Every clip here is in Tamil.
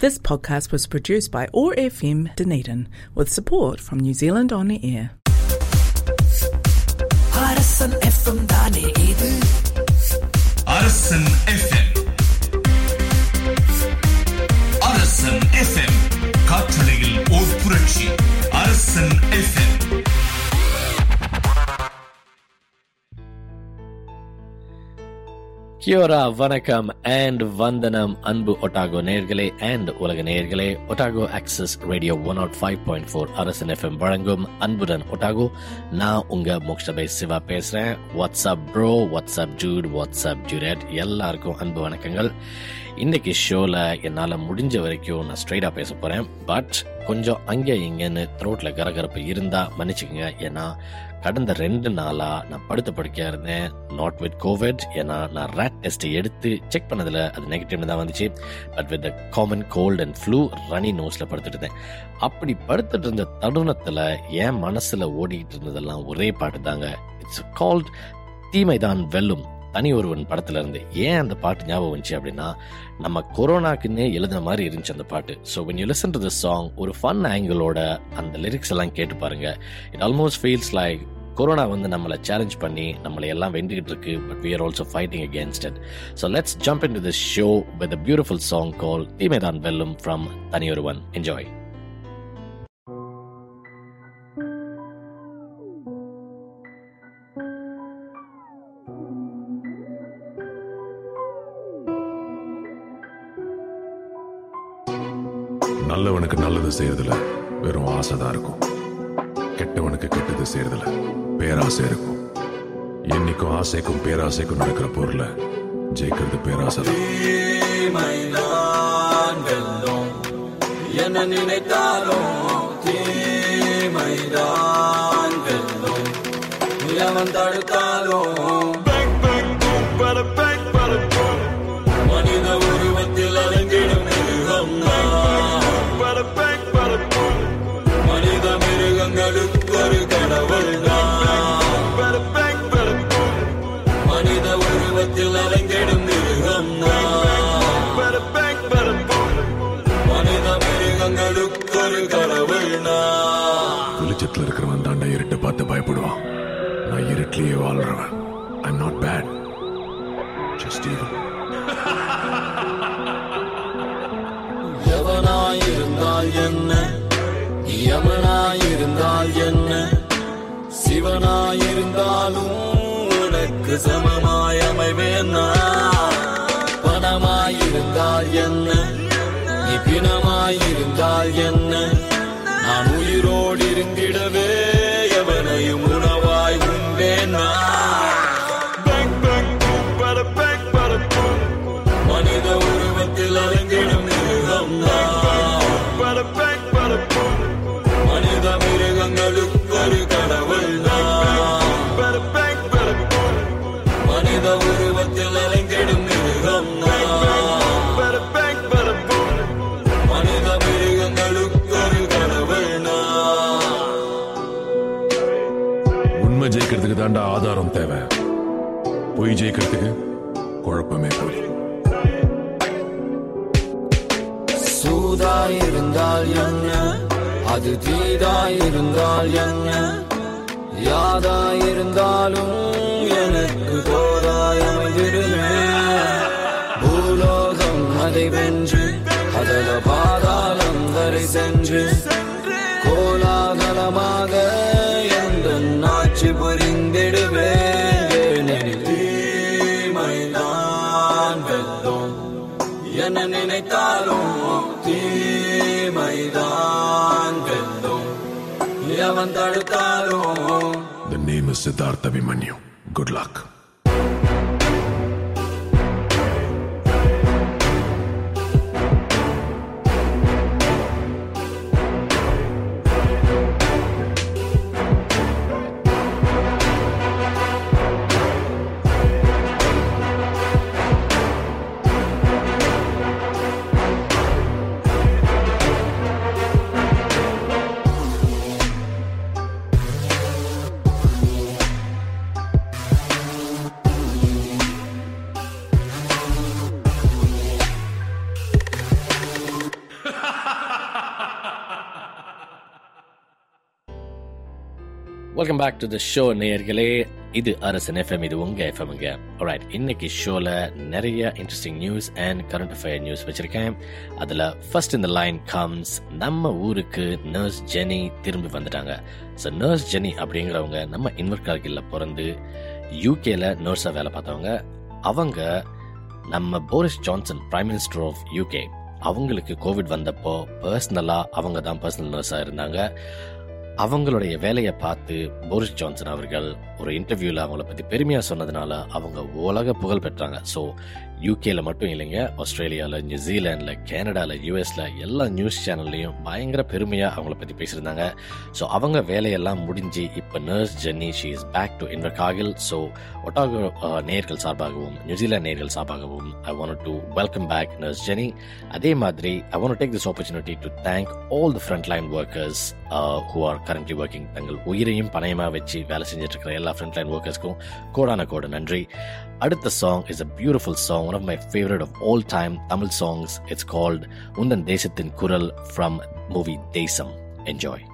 This podcast was produced by OAR FM Dunedin with support from New Zealand On Air. Arasan FM தானே இது அரசன் எஃப்எம் அரசன் எஃப்எம் காற்றலையில் ஓர் புரட்சி அரசன் எஃப்எம் கியோரா வணக்கம் அண்ட் வந்தனம் அன்பு ஒட்டாகோ நேர்களே அண்ட் உலக நேர்களே. Otago access radio one naught five point four Arasan FM வழங்கும் அன்புடன் ஒட்டாகோ. நான் உங்க மோக்ஷபை சிவா பேசுறேன். What's up bro what's up Jude what's up ஜூரட் எல்லாருக்கும் அன்பு வணக்கங்கள். இன்னைக்கு ஷோவில் என்னால் முடிஞ்ச வரைக்கும் நான் ஸ்ட்ரைட்டாக பேச போகிறேன் பட் கொஞ்சம் அங்கே இங்கேன்னு த்ரோட்டில் கரகரப்பு இருந்தால் மன்னிச்சுக்கோங்க. ஏன்னா கடந்த ரெண்டு நாளாக நான் படுத்த படுக்கையாக இருந்தேன். நாட் வித் கோவிட் ஏன்னா நான் ரேட் டெஸ்ட் எடுத்து செக் பண்ணதில் அது நெகட்டிவ்னு தான் வந்துச்சு. But with common cold and flu runny நோஸில் படுத்துட்டு இருந்தேன். அப்படி படுத்துட்டு இருந்த தருணத்தில் என் மனசில் ஓடிக்கிட்டு இருந்ததெல்லாம் ஒரே பாட்டு தாங்க இட்ஸ் கால்ட் தீமைதான் வெல்லும். தனி ஒருவன் படத்துல இருந்து ஏன் அந்த பாட்டு ஞாபகம் வந்துச்சு அப்படின்னா நம்ம கொரோனாக்குன்னே எழுதின மாதிரி இருந்துச்சு அந்த பாட்டு. So when you listen to the song ஒரு ஃபன் ஆங்கிளோட அந்த லிரிக்ஸ் எல்லாம் கேட்டு பாருங்க. It almost feels like corona வந்து நம்மளை சேலஞ்ச் பண்ணி நம்மளை எல்லாம் வெண்டுகிட்டு இருக்கு but we are also fighting against it so let's jump into this show with a beautiful song call தீமைதான் வெல்லும் ஃப்ரம் தனியொருவன். என்ஜாய் நல்லவனுக்கு நல்லது செய்யறதுல வெறும் ஆசைதான் இருக்கும். கெட்டவனுக்கு கெட்டது செய்யறதுல பேராசை இருக்கும். என்னைக்கும் ஆசைக்கும் பேராசைக்கும் நடக்கிற பொருளை ஜெயிக்கிறது பேராசை தீமைதான் என்ன நினைத்தாலும் தீமைதான் வெல்லும் எவன் தடுத்தாலும் வாழ்றவன் I'm not bad just even எவனாயிருந்தால் என்ன யமனாயிருந்தால் என்ன சிவனாயிருந்தாலும் உனக்கு சமமாய் அமைவேன் பணமாயிருந்தால் என்ன நீ பிணமாயிருந்தால் என்ன நான் உயிரோடு இருந்திட மனித மிருகங்களுக்கு ஒரு கடவுள் மனித உருவத்தில் அலங்கிடும் மிருகம் மனித மிருகங்களுக்கு ஒரு கடவுள் உண்மை ஜெயிக்கிறதுக்கு தாண்டா ஆதாரம் தேவை. பொய் ஜெயிக்கிறதுக்கு குழப்பமே போய் இருந்தால் என்ன? அது தீதாயிருந்தால் என்ன? யாதாயிருந்தாலும் எனக்கு தோதாயமைந்திருமே பூலோகம் அதை வென்று அதல பாதாளம் வரை சென்று में Siddharth Abhimanyu. Good luck welcome back to the show நேயர்களே. இது அரசன் எஃப்எம் இது உங்க எஃப்எம்ங்க ரைட் இன்னைக்கு ஷோல நிறைய interesting news and current affair news வச்சிருக்கேன். அதுல ஃபர்ஸ்ட் இந்த லைன் கம்ஸ் நம்ம ஊருக்கு நர்ஸ் ஜெனி திரும்பி வந்துட்டாங்க. ஸோ நர்ஸ் ஜெனி அப்படிங்கிறவங்க நம்ம இன்வர்கார்கில்ல பிறந்து யூகேல நர்ஸாக வேலை பார்த்தவங்க. அவங்க நம்ம Boris Johnson prime minister of UK அவங்களுக்கு கோவிட் வந்தப்போ பர்சனலாக அவங்க தான் பர்சனல் நர்ஸாக இருந்தாங்க. அவங்களுடைய வேலையை பார்த்து போரிஸ் ஜான்சன் அவர்கள் ஒரு இன்டர்வியூவில் அவங்கள பற்றி பெருமையாக சொன்னதுனால அவங்க உலக புகழ் பெற்றாங்க. ஸோ யூகேல மட்டும் இல்லைங்க ஆஸ்திரேலியாவில் நியூசிலாண்டில் கனடாவில் யூஎஸில் எல்லா நியூஸ் சேனல்லையும் பயங்கர பெருமையாக அவங்கள பற்றி பேசியிருந்தாங்க. ஸோ அவங்க வேலையெல்லாம் முடிஞ்சு இப்போ nurse Jenny she is back to Invercargill so Otago நேர்கள் சார்பாகவும் நியூசிலாந்து நேர்கள் சார்பாகவும் I want to welcome back nurse Jenny அதே மாதிரி I want take this opportunity to thank all the front line workers who are currently working தங்கள் உயிரையும் பணயமாக வச்சு வேலை செஞ்சுட்டு இருக்கிற எல்லா ஃப்ரண்ட் லைன் ஒர்க்கர்ஸ்க்கும் கோடான கோட நன்றி. Aditha song is a beautiful song, one of my favorite of all time Tamil songs. It's called Undan Desathin Kural from movie Desam. Enjoy.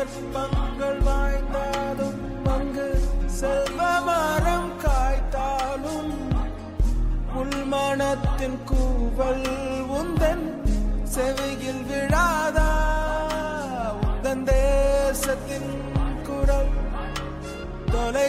சந்தர்ப்பங்கள் வாய்ந்தாலும் பங்கு செல்வ மரம் காய்த்தாலும் உள்மனத்தின் கூவல் உந்தன் செவியில் விழாதா? உந்தன் தேசத்தின் குரல் தொலை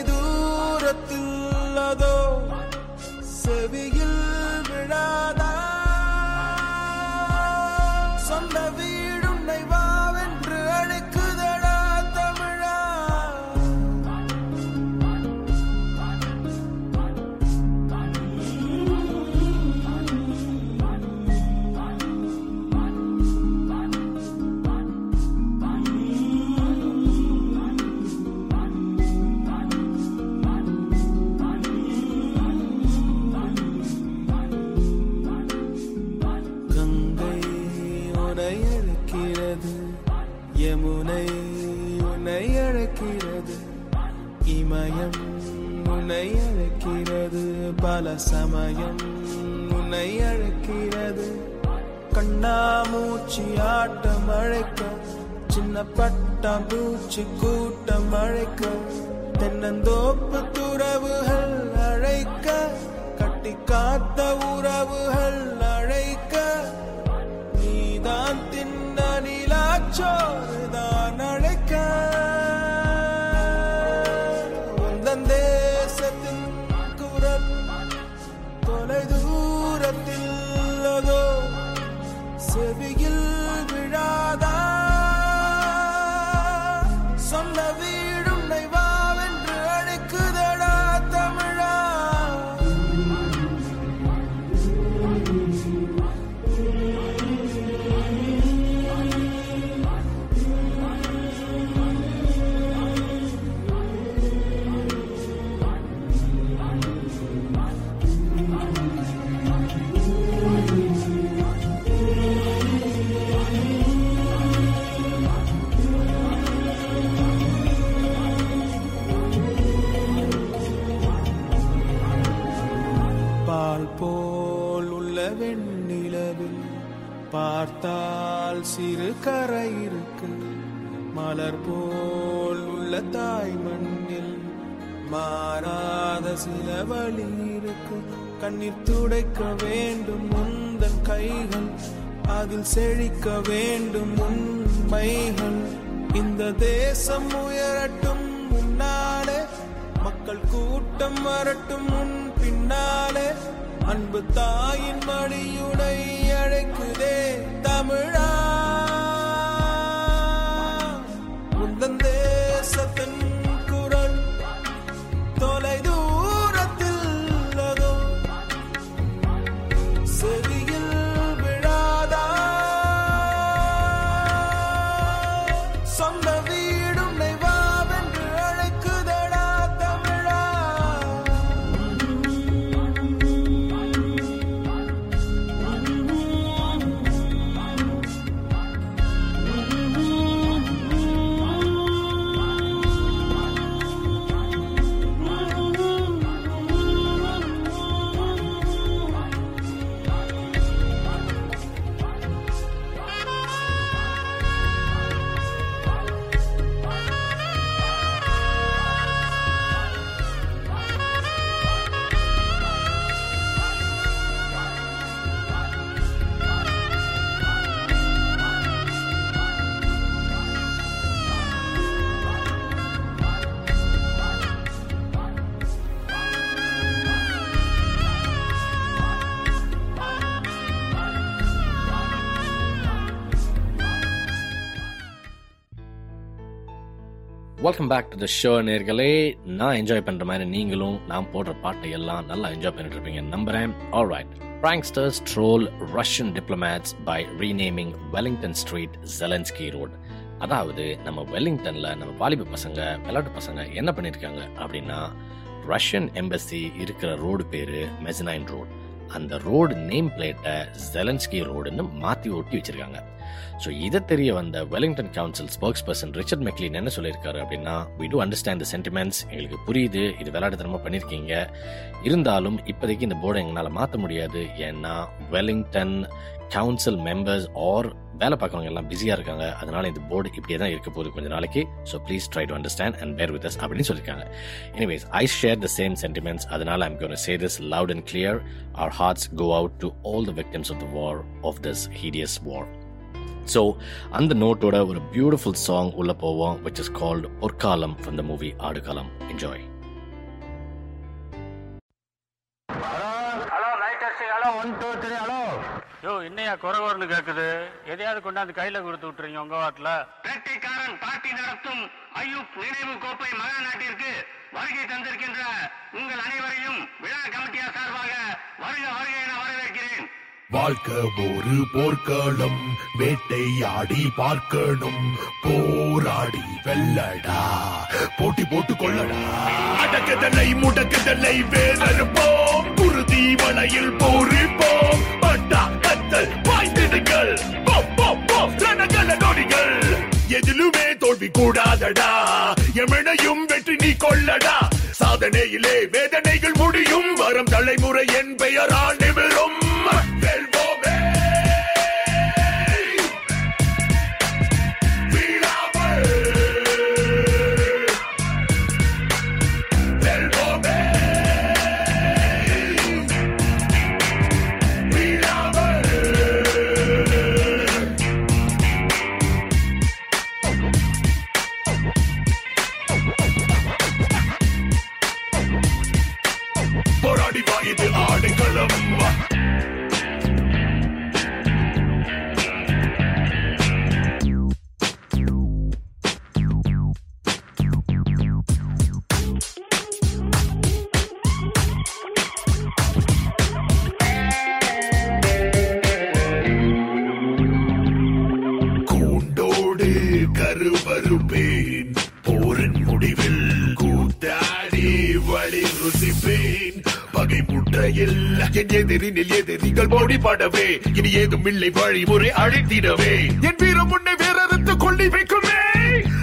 பூச்சி கூட்டம் அழைக்க தென்னந்தோப்பு துறவுகள் அழைக்க கட்டி காத்த உறவுகள் சிறு கரை இருக்கு மலர் போல் உள்ள தாய் மண்ணில் மாறாத சில வழி இருக்கு. கண்ணீர் துடைக்க வேண்டும் முந்தன் கைகள் அதில் செழிக்க வேண்டும் உண்மைகள் இந்த தேசம் உயரட்டும் முன்னாலே மக்கள் கூட்டம் வரட்டும் முன் பின்னாலே. அன்பு தாயின் மடியுடை அழைக்குதே தமிழா welcome back to the show நேர்களே. நான் என்ஜாய் பண்ற மாதிரி நீங்களும் நான் போடுற பாட்டை எல்லாம் நல்லா என்ஜாய் பண்ணிட்டு இருப்பீங்க நம்புறேன் alright pranksters troll Russian diplomats by renaming Wellington street Zelensky road அதாவது நம்ம வெல்லிங்டன்ல நம்ம வாலிப பசங்க விளையாட்டு பசங்க என்ன பண்ணிருக்காங்க அப்படின்னா ரஷ்யன் எம்பசி இருக்கிற ரோடு பேரு மெசினைன் ரோடு அந்த ரோடு நேம் பிளேட்டை ஜெலன்ஸ்கி ரோடுன்னு மாத்தி ஒட்டி வச்சிருக்காங்க. ஸோ இதை தெரிய வந்த Wellington council spokesperson Richard McLean என்ன சொல்லியிருக்காரு அப்படின்னா we do understand the sentiments எங்களுக்கு புரியுது. இது விளையாட்டுத்தனமாக பண்ணியிருக்கீங்க. இருந்தாலும் இப்போதைக்கு இந்த போர்டை எங்களால் மாற்ற முடியாது. ஏன்னா வெலிங்டன் கவுன்சில் மெம்பர்ஸ் ஆர் வேலை பார்க்குறவங்க எல்லாம் பிஸியாக இருக்காங்க. அதனால இந்த போர்டு இப்படியே தான் இருக்க போகுது கொஞ்ச நாளைக்கு. So please try to understand and bear with us அப்படின்னு சொல்லியிருக்காங்க. Anyways I share the same sentiments அதனால I'm gonna say this loud and clear our hearts go out to all the victims of the war of this hideous war so அந்த நோட்டோட ஒரு பியூட்டிஃபுல் சாங் உள்ள போவோம் விச் இஸ் கால்ட் பொற்காலம் from the movie Aadukalam enjoy யோ என்னையா குறவர்னு கேக்குது? எதையாவது கொண்டாந்து கையில கொடுத்து விட்டுறீங்க உங்க வாட்டில் வேட்டைக்காரன் பார்ட்டி நடத்தும் ஐயூப் நினைவு கோப்பை மகா நாட்டிற்கு வருகை தந்திருக்கின்ற உங்கள் அனைவரையும் விழா கமிட்டியார் சார்பாக வருக வருக என வரவேற்கிறேன். வாழ்க்க ஒரு போர்க்களம் வேட்டையாடி பார்க்கணும். போராடி வெல்லடா போட்டி போட்டு கொள்ளடா. அடக்குதலை முடக்குதலை வேதறுப்போம். குருதி வலையில் போரிப்போம். பட்டா கத்தல் பாய்ந்திடுங்கள் ரணகல நொடிகள். எதிலுமே தோல்வி கூடாதடா. எமனையும் வெற்றி நீ கொள்ளடா. சாதனையிலே வேதனைகள் முடியும். வரும் தலைமுறை என் பெயரால் நிமிரும் வீணில் ஏது நீங்கள் மோடி பாடவே இனி ஏதும் இல்லை வழிமுறை அழைத்திடவே. என் வீரம் உன்னை வேறறுத்து கொள்ளி வைக்குமே.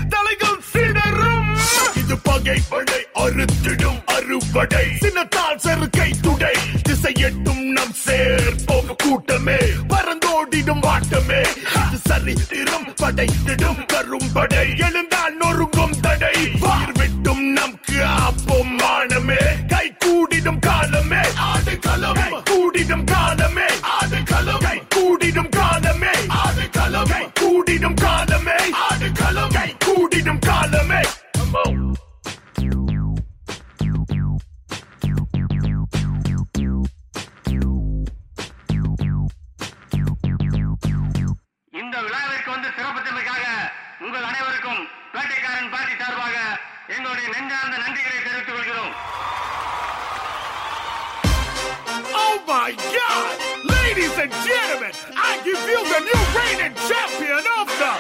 தலைகள் சிடரும் இது பகை படை அறுத்திடும் அறுவடை. சின்னத்தால் செருக்கை துடை. திசை எட்டும் நம் சேர் போக கூட்டமே. பறந்தோடி வாட்டமே. இது சரித்திரம் படைத்திடும் கரும்படை. எழுந்தால் நொறுங்கும் தடை. வார் நம் காப்போம் மானமே. கை கூடிடும் காலமே. ஆடு வந்து சிறப்பித்தமைக்காக உங்கள் அனைவருக்கும் பேட்டைக்காரன் பாட்டி சார்பாக எங்களுடைய நெஞ்சார்ந்த நன்றிகளை தெரிவித்துக் கொள்கிறோம். Oh my God! Ladies and gentlemen, I give you the new reigning champion of the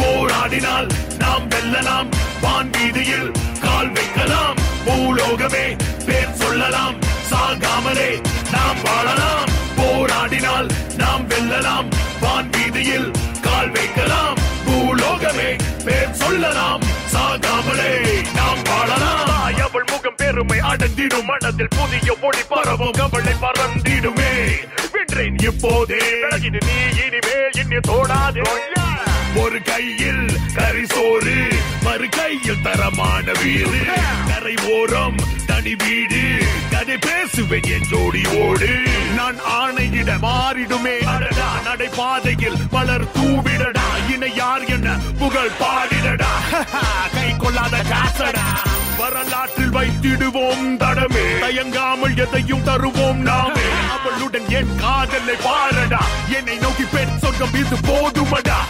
போராடினால் நாம் வெல்லலாம் வான் வீதியில் கால் வைக்கலாம். பூலோகமே பேர் சொல்லலாம் சாகாமலே நாம் வாழலாம். போராடினால் நாம் வெல்லலாம். வான் வீதியில் கால் வைக்கலாம். பூலோகமே பேர் சொல்லலாம். சாகாமலே நாம் வாழலாம். அவள் முகம் பெருமை அடங்கிடும் மனதில் புதிய ஒளி பரவும். கவலை பறந்திடுமே வென்றேன் இப்போதே. நீ இனிமேல் இன்னும் தோடாதே. ஒரு கையில் கரிசோறு மறு கையில் தரமான வீடு. கரை ஓரம் தனி வீடு கதை பேசுவேன் என் ஜோடி ஓடு நான் ஆணையிட மாறிடுமே அடடா நடைபாதையில் பலர் தூவிடடா. இணை யார் என்ன புகழ் பாடிடடா. கை கொள்ளாத காசடா. வரலாற்றில் வைத்திடுவோம் தடமே. தயங்காமல் எதையும் தருவோம் நாமே. அவளுடன் என் காதலை பாரடா. என்னை நோக்கி பெண் சொர்க்கம் இது போதுமடா.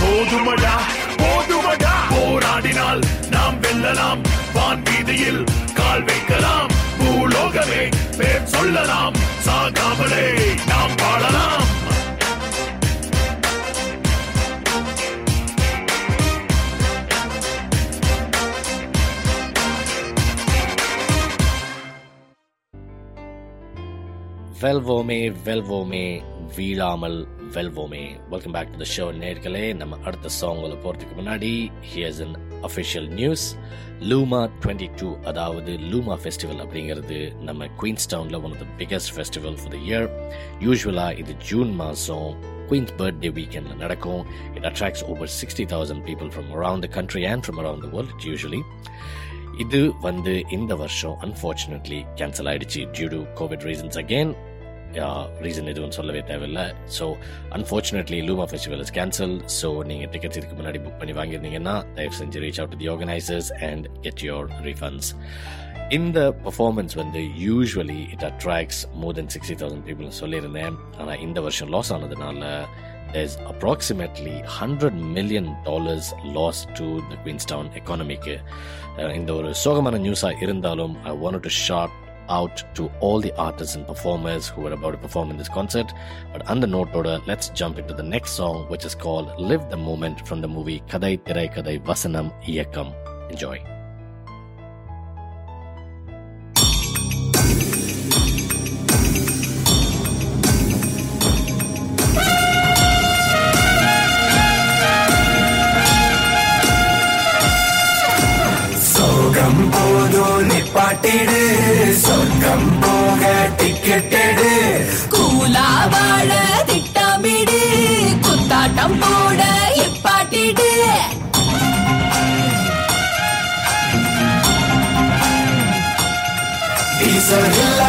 போதுமடா போதுமடா. போராடினால் நாம் வெல்லலாம். வான் வீதியில் கால் வைக்கலாம். பூலோகமே பேர் சொல்லலாம். சாகாமலே நாம் வாழலாம். வெல்வோமே வெல்வோமே வீழாமல் வெல்வோமே. Welcome back to the show நேர்களே. நம்ம அடுத்த சாங்கில் போகிறதுக்கு முன்னாடி here's an official news Luma twenty two அதாவது லூமா ஃபெஸ்டிவல் அப்படிங்கிறது நம்ம குயின்ஸ்டவுனில் one of the biggest festival for the year யூஸ்வலாக இது ஜூன் மாதம் குயின்ஸ் பர்த்டே வீக்கெண்டில் நடக்கும். It attracts over sixty thousand people from around the country and from around the world usually இது வந்து இந்த வருஷம் அன்ஃபார்ச்சுனேட்லி கேன்சல் ஆயிடுச்சு due to covid reasons again reason எதுவும் சொல்லவே தேவையில்லை. So unfortunately Luma festival is cancel so நீங்கள் டிக்கெட்ஸ் இதுக்கு முன்னாடி புக் பண்ணி வாங்கியிருந்தீங்கன்னா தயவு செஞ்சு reach out the organisers and get your refunds இந்த பர்ஃபார்மன்ஸ் வந்து usually it attracts more than sixty thousand people சொல்லியிருந்தேன். ஆனால் இந்த வருஷம் லாஸ் ஆனதுனால there's approximately 100 million dollars loss to the Queenstown எக்கானமிக்கு இந்த ஒரு சோகமான நியூஸாக இருந்தாலும் I wanted to shout out to all the artists and performers who were about to perform in this concert. But on the note order, let's jump into the next song, which is called Live the Moment from the movie Kadai Tirai Kadai Vasanam Iyakam. Enjoy. குத்தாட்டம் போட எப்பாட்டிடு டீசர் இல்ல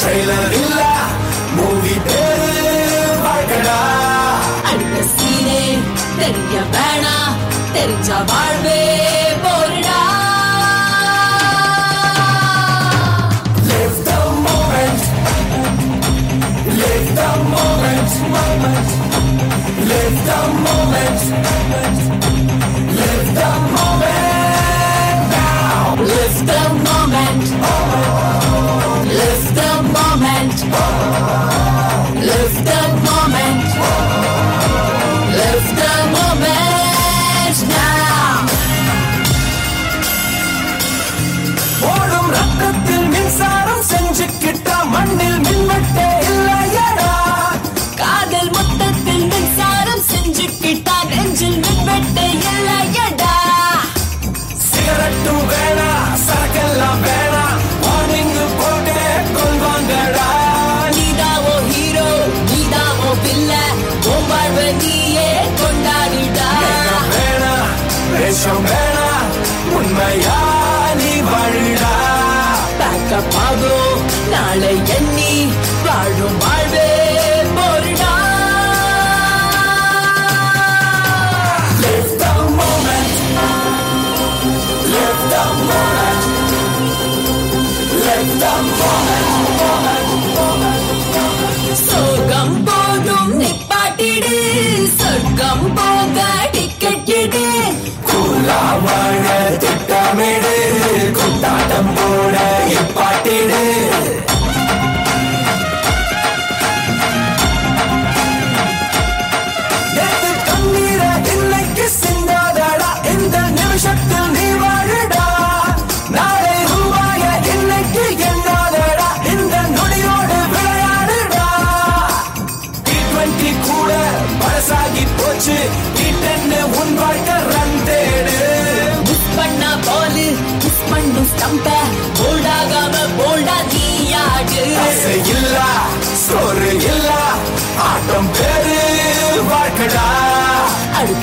ட்ரெய்லர் இல்ல மூவி பேரு வாழ்க்கடா. அடுத்த சீனே தெரிய வேணா தெரிஞ்ச வாழ்வே போரிடா. Live the moment Live the moment Live the moment. Live the moment. Now Live the moment. Live the moment வேஷம் வேணா உண்மையா நீ வாழுடா பேக்கப் ஆகும் நாளை எண்ணி வாழும் வாழ்வே போரிடா Live the moment. Live the moment. Live the moment. சொர்க்கம் போதும் நிப்பாட்டிடு சொர்க்கம் போக வாழ திட்டமிடு கொண்டாட்டம் போட எப்பாட்டிடு.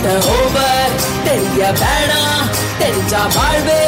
அடுத்த ஓவர் தெரிய வேணாம் தெரிஞ்சா வாழ்வே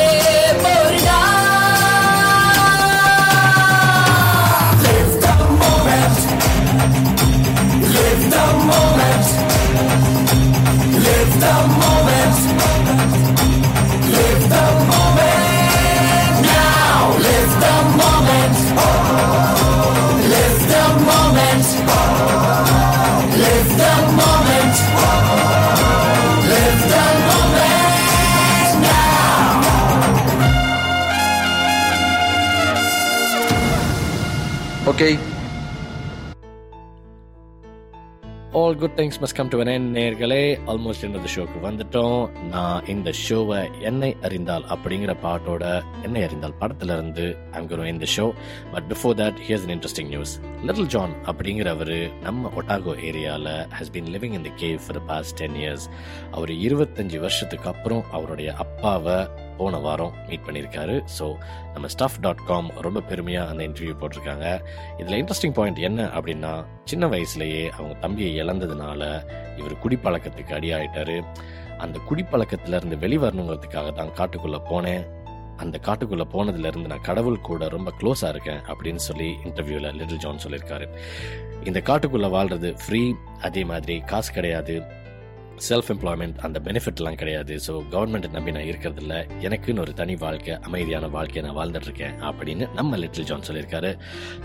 okay all good things must come to என் நேர்களே. ஆல்மோஸ்ட் இந்த ஷோக்கு வந்துட்டோம். நான் இந்த ஷோவை என்னை அறிந்தால் அப்படிங்கிற பாட்டோட என்னை அறிந்தால் படத்துல இருந்து ஐம் இந்த show but before that here's an interesting news little John அப்படிங்கிறவர் நம்ம ஒட்டாகோ ஏரியாவில் has been living in the cave for past ten years அவர் இருபத்தஞ்சு வருஷத்துக்கு அப்புறம் அவருடைய அப்பாவை போன வாரம் மீட் பண்ணியிருக்காரு. ஸோ நம்ம ஸ்டஃப் டாட் காம் ரொம்ப பெருமையாக அந்த இன்டர்வியூ போட்டிருக்காங்க. இதில் இன்ட்ரெஸ்டிங் பாயிண்ட் என்ன அப்படின்னா சின்ன வயசுலேயே அவங்க தம்பியை இழந்ததுனால இவர் குடிப்பழக்கத்துக்கு அடியாயிட்டாரு. அந்த குடிப்பழக்கத்திலேருந்து வெளிவரணுங்கிறதுக்காக தான் காட்டுக்குள்ளே போனேன். அந்த காட்டுக்குள்ளே போனதுலேருந்து நான் கடவுள் கூட ரொம்ப க்ளோஸாக இருக்கேன் அப்படின்னு சொல்லி இன்டர்வியூவில் லிட்டில் ஜான் சொல்லியிருக்காரு. இந்த காட்டுக்குள்ளே வாழ்றது ஃப்ரீ அதே மாதிரி காசு கிடையாது. செல்ஃப் எம்ப்ளாய்மெண்ட் அந்த பெனிஃபிட்லாம் கிடையாது. ஸோ கவர்மெண்ட் நம்பி நான் இருக்கிறது எனக்குன்னு ஒரு தனி வாழ்க்கை அமைதியான வாழ்க்கையை நான் வாழ்ந்துட்டுருக்கேன் அப்படின்னு நம்ம லிட்டில் ஜான் சொல்லியிருக்காரு.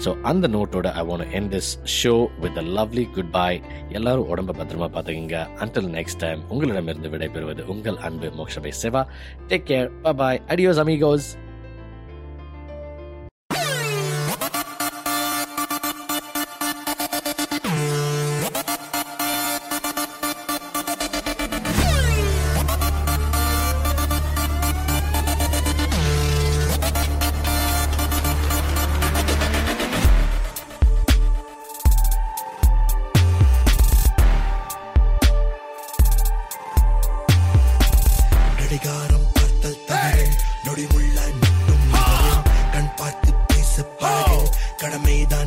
ஸோ அந்த நோட்டோட I one N this show with a lovely goodbye எல்லாரும் உடம்ப பத்திரமா பார்த்துக்கிங்க. அன்டில் நெக்ஸ்ட் டைம் உங்களிடமிருந்து விடைபெறுவது உங்கள் அன்பு மோக்ஷபை செவா. டேக் கேர் பாய் அடியோஸ் அமிகோஸ் made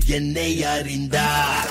பாம்பு என்னை அறிந்தார்